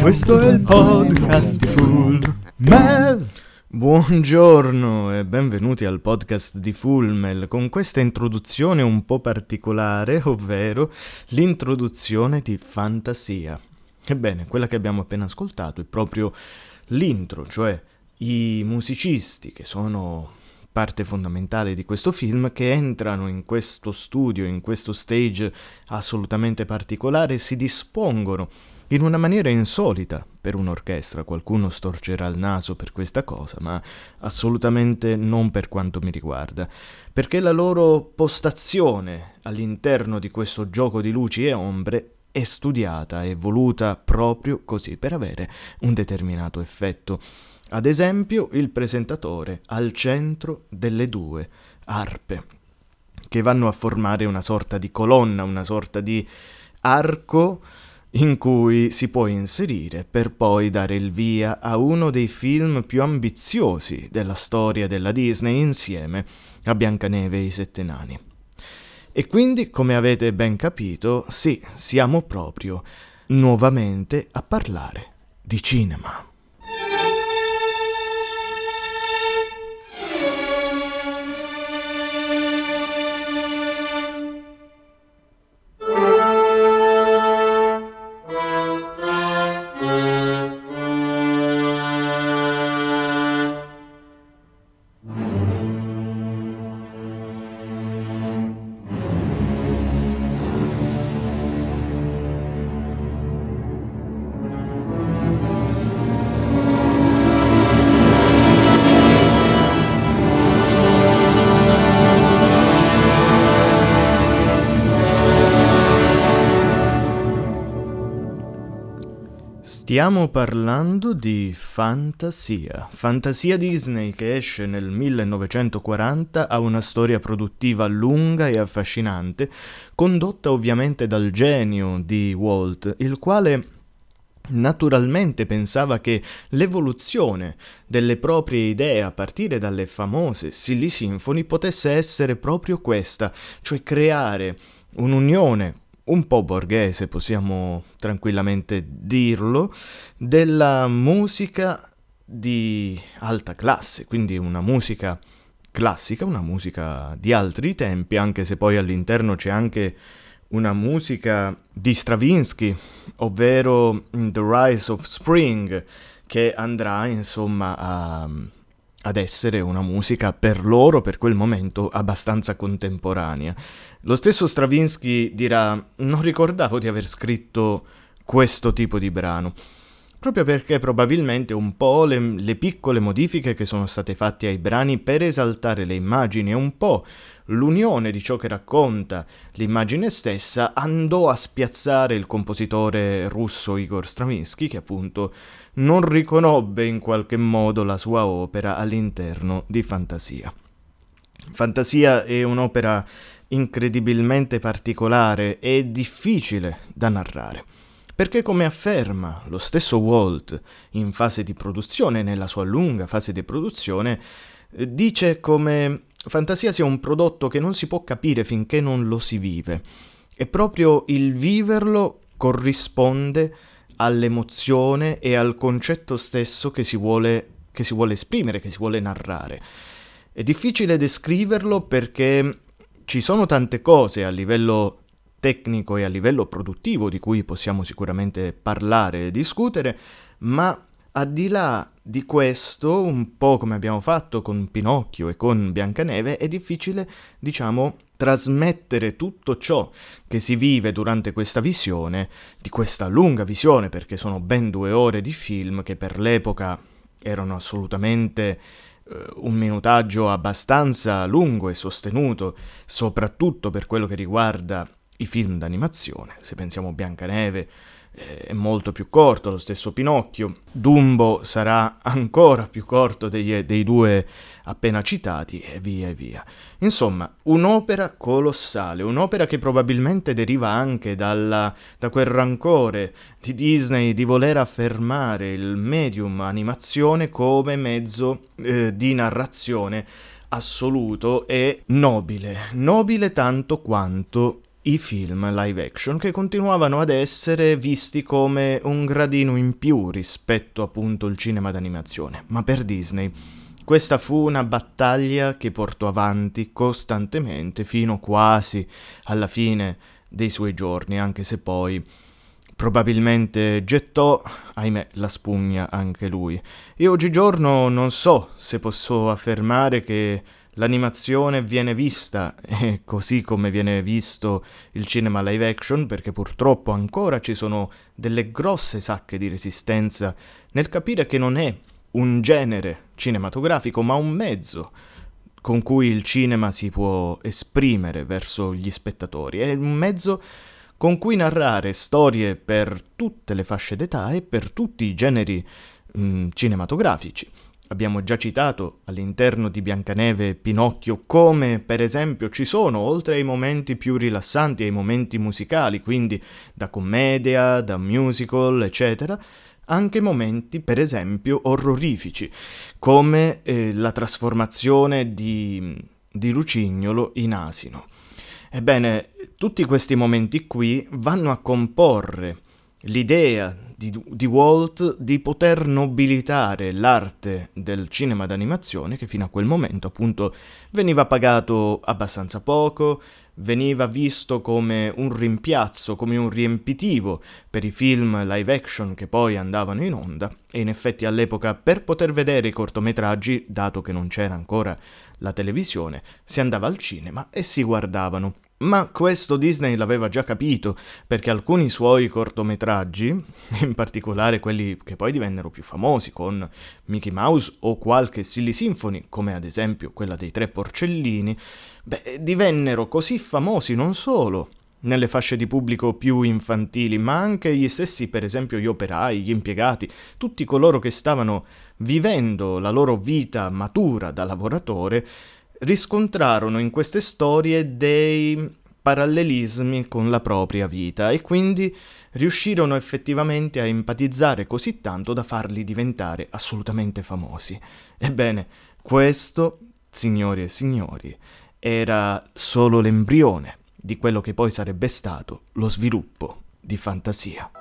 Questo è il podcast di Full Mel. Buongiorno e benvenuti al podcast di Fullmel con questa introduzione un po' particolare, ovvero l'introduzione di fantasia. Ebbene, quella che abbiamo appena ascoltato è proprio l'intro, cioè i musicisti che sono parte fondamentale di questo film, che entrano in questo studio, in questo stage assolutamente particolare, si dispongono in una maniera insolita per un'orchestra. Qualcuno storcerà il naso per questa cosa, ma assolutamente non per quanto mi riguarda, perché la loro postazione all'interno di questo gioco di luci e ombre è studiata e voluta proprio così per avere un determinato effetto. Ad esempio, il presentatore al centro delle due arpe, che vanno a formare una sorta di colonna, una sorta di arco in cui si può inserire per poi dare il via a uno dei film più ambiziosi della storia della Disney insieme a Biancaneve e i Sette Nani. E quindi, come avete ben capito, sì, siamo proprio nuovamente a parlare di cinema. Stiamo parlando di Fantasia. Fantasia Disney che esce nel 1940 ha una storia produttiva lunga e affascinante, condotta ovviamente dal genio di Walt, il quale naturalmente pensava che l'evoluzione delle proprie idee a partire dalle famose Silly Symphony potesse essere proprio questa, cioè creare un'unione un po' borghese, possiamo tranquillamente dirlo, della musica di alta classe, quindi una musica classica, una musica di altri tempi, anche se poi all'interno c'è anche una musica di Stravinsky, ovvero The Rise of Spring, che andrà insomma a, ad essere una musica per loro, per quel momento, abbastanza contemporanea. Lo stesso Stravinsky dirà: Non ricordavo di aver scritto questo tipo di brano. Proprio perché probabilmente un po' le, le, piccole modifiche che sono state fatte ai brani per esaltare le immagini e un po' l'unione di ciò che racconta l'immagine stessa andò a spiazzare il compositore russo Igor Stravinsky che appunto non riconobbe in qualche modo la sua opera all'interno di Fantasia. Fantasia è un'opera incredibilmente particolare e difficile da narrare. Perché come afferma lo stesso Walt in fase di produzione, nella sua lunga fase di produzione, dice come fantasia sia un prodotto che non si può capire finché non lo si vive. E proprio il viverlo corrisponde all'emozione e al concetto stesso che si vuole, che si vuole esprimere, che si vuole narrare. È difficile descriverlo perché ci sono tante cose a livello tecnico e a livello produttivo di cui possiamo sicuramente parlare e discutere, ma a di là di questo, un po' come abbiamo fatto con Pinocchio e con Biancaneve, è difficile, diciamo, trasmettere tutto ciò che si vive durante questa visione, di questa lunga visione, perché sono ben due ore di film che per l'epoca erano assolutamente eh, un minutaggio abbastanza lungo e sostenuto, soprattutto per quello che riguarda i film d'animazione. Se pensiamo a Biancaneve, eh, è molto più corto, lo stesso Pinocchio. Dumbo sarà ancora più corto dei, dei, due appena citati e via e via. Insomma, un'opera colossale, un'opera che probabilmente deriva anche dalla, da quel rancore di Disney di voler affermare il medium animazione come mezzo eh, di narrazione assoluto e nobile, nobile tanto quanto i film live action che continuavano ad essere visti come un gradino in più rispetto appunto al cinema d'animazione, ma per Disney questa fu una battaglia che portò avanti costantemente fino quasi alla fine dei suoi giorni, anche se poi probabilmente gettò, ahimè, la spugna anche lui. E oggigiorno non so se posso affermare che l'animazione viene vista eh, così come viene visto il cinema live action, perché purtroppo ancora ci sono delle grosse sacche di resistenza nel capire che non è un genere cinematografico, ma un mezzo con cui il cinema si può esprimere verso gli spettatori. È un mezzo con cui narrare storie per tutte le fasce d'età e per tutti i generi mh, mm, cinematografici. Abbiamo già citato all'interno di Biancaneve e Pinocchio come per esempio ci sono, oltre ai momenti più rilassanti, ai momenti musicali, quindi da commedia, da musical, eccetera, anche momenti, per esempio, orrorifici, come eh, la trasformazione di, di Lucignolo in asino. Ebbene, tutti questi momenti qui vanno a comporre l'idea di, di, Walt di poter nobilitare l'arte del cinema d'animazione che fino a quel momento appunto veniva pagato abbastanza poco, veniva visto come un rimpiazzo, come un riempitivo per i film live action che poi andavano in onda e in effetti all'epoca per poter vedere i cortometraggi, dato che non c'era ancora la televisione, si andava al cinema e si guardavano. Ma questo Disney l'aveva già capito, perché alcuni suoi cortometraggi, in particolare quelli che poi divennero più famosi con Mickey Mouse o qualche Silly Symphony, come ad esempio quella dei tre porcellini, beh, divennero così famosi non solo nelle fasce di pubblico più infantili, ma anche gli stessi, per esempio, gli operai, gli impiegati, tutti coloro che stavano vivendo la loro vita matura da lavoratore, riscontrarono in queste storie dei parallelismi con la propria vita e quindi riuscirono effettivamente a empatizzare così tanto da farli diventare assolutamente famosi. Ebbene, questo, signori e signori, era solo l'embrione di quello che poi sarebbe stato lo sviluppo di fantasia.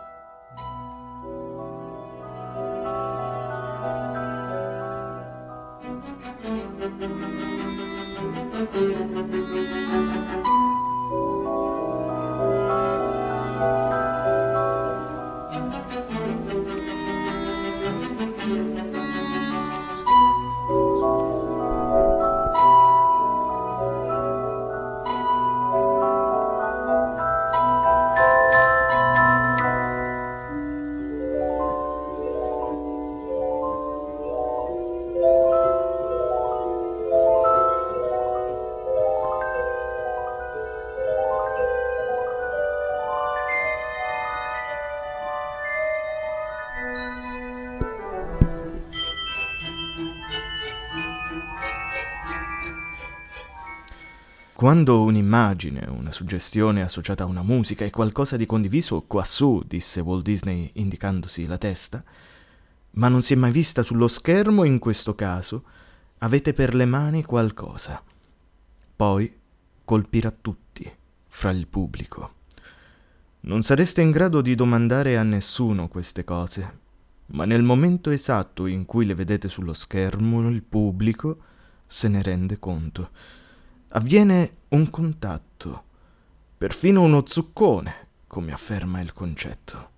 Quando un'immagine, una suggestione associata a una musica è qualcosa di condiviso quassù, disse Walt Disney indicandosi la testa, ma non si è mai vista sullo schermo in questo caso, avete per le mani qualcosa. Poi colpirà tutti fra il pubblico. Non sareste in grado di domandare a nessuno queste cose, ma nel momento esatto in cui le vedete sullo schermo il pubblico se ne rende conto avviene un contatto, perfino uno zuccone, come afferma il concetto.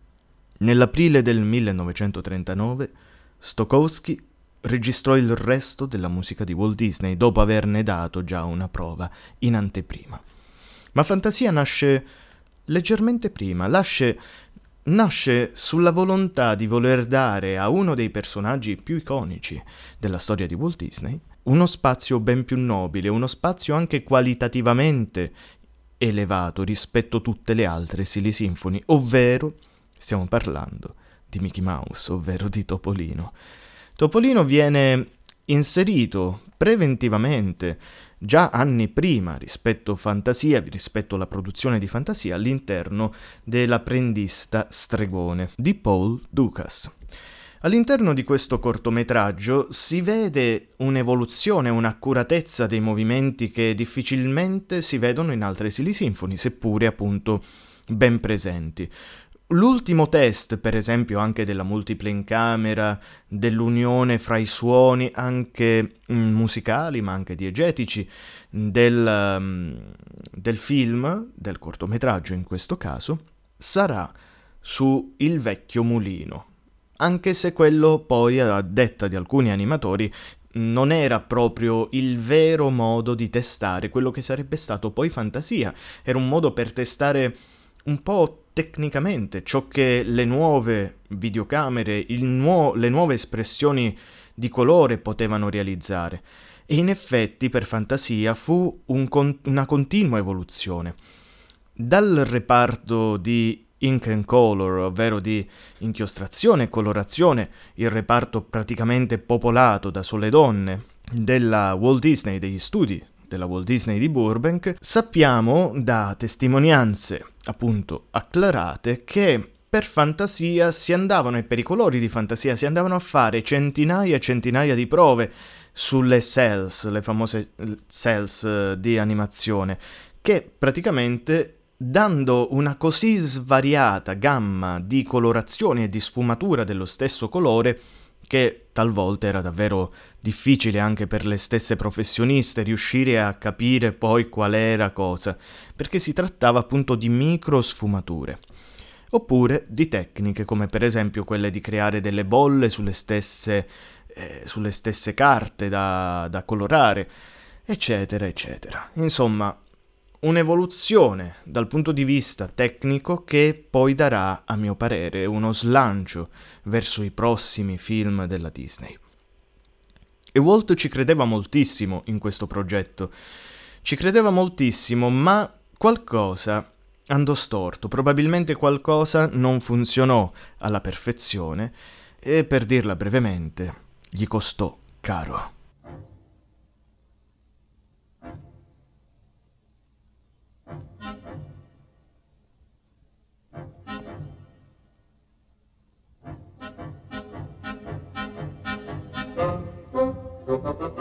Nell'aprile del 1939 Stokowski registrò il resto della musica di Walt Disney dopo averne dato già una prova in anteprima. Ma Fantasia nasce leggermente prima, nasce, nasce sulla volontà di voler dare a uno dei personaggi più iconici della storia di Walt Disney uno spazio ben più nobile, uno spazio anche qualitativamente elevato rispetto a tutte le altre Silly Symphony, ovvero stiamo parlando di Mickey Mouse, ovvero di Topolino. Topolino viene inserito preventivamente già anni prima rispetto Fantasia, rispetto alla produzione di Fantasia all'interno dell'apprendista stregone di Paul Dukas. All'interno di questo cortometraggio si vede un'evoluzione, un'accuratezza dei movimenti che difficilmente si vedono in altre Silly Symphony, seppure appunto ben presenti. L'ultimo test, per esempio, anche della multipla in camera, dell'unione fra i suoni, anche mm, musicali ma anche diegetici, del, um, del film, del cortometraggio in questo caso, sarà su Il vecchio mulino, anche se quello poi, a detta di alcuni animatori, non era proprio il vero modo di testare quello che sarebbe stato poi fantasia, era un modo per testare un po' tecnicamente ciò che le nuove videocamere, nuo- le nuove espressioni di colore potevano realizzare. E in effetti per fantasia fu un con- una continua evoluzione. Dal reparto di ink and color, ovvero di inchiostrazione e colorazione, il reparto praticamente popolato da sole donne della Walt Disney, degli studi della Walt Disney di Burbank, sappiamo da testimonianze appunto acclarate che per fantasia si andavano e per i colori di fantasia si andavano a fare centinaia e centinaia di prove sulle cells, le famose cells eh, di animazione, che praticamente dando una così svariata gamma di colorazioni e di sfumatura dello stesso colore che talvolta era davvero difficile anche per le stesse professioniste riuscire a capire poi qual era cosa, perché si trattava appunto di micro sfumature. Oppure di tecniche come per esempio quelle di creare delle bolle sulle stesse, eh, sulle stesse carte da, da colorare, eccetera, eccetera. Insomma, un'evoluzione dal punto di vista tecnico che poi darà, a mio parere, uno slancio verso i prossimi film della Disney. E Walt ci credeva moltissimo in questo progetto. Ci credeva moltissimo, ma qualcosa andò storto, probabilmente qualcosa non funzionò alla perfezione e, per dirla brevemente, gli costò caro. Questo è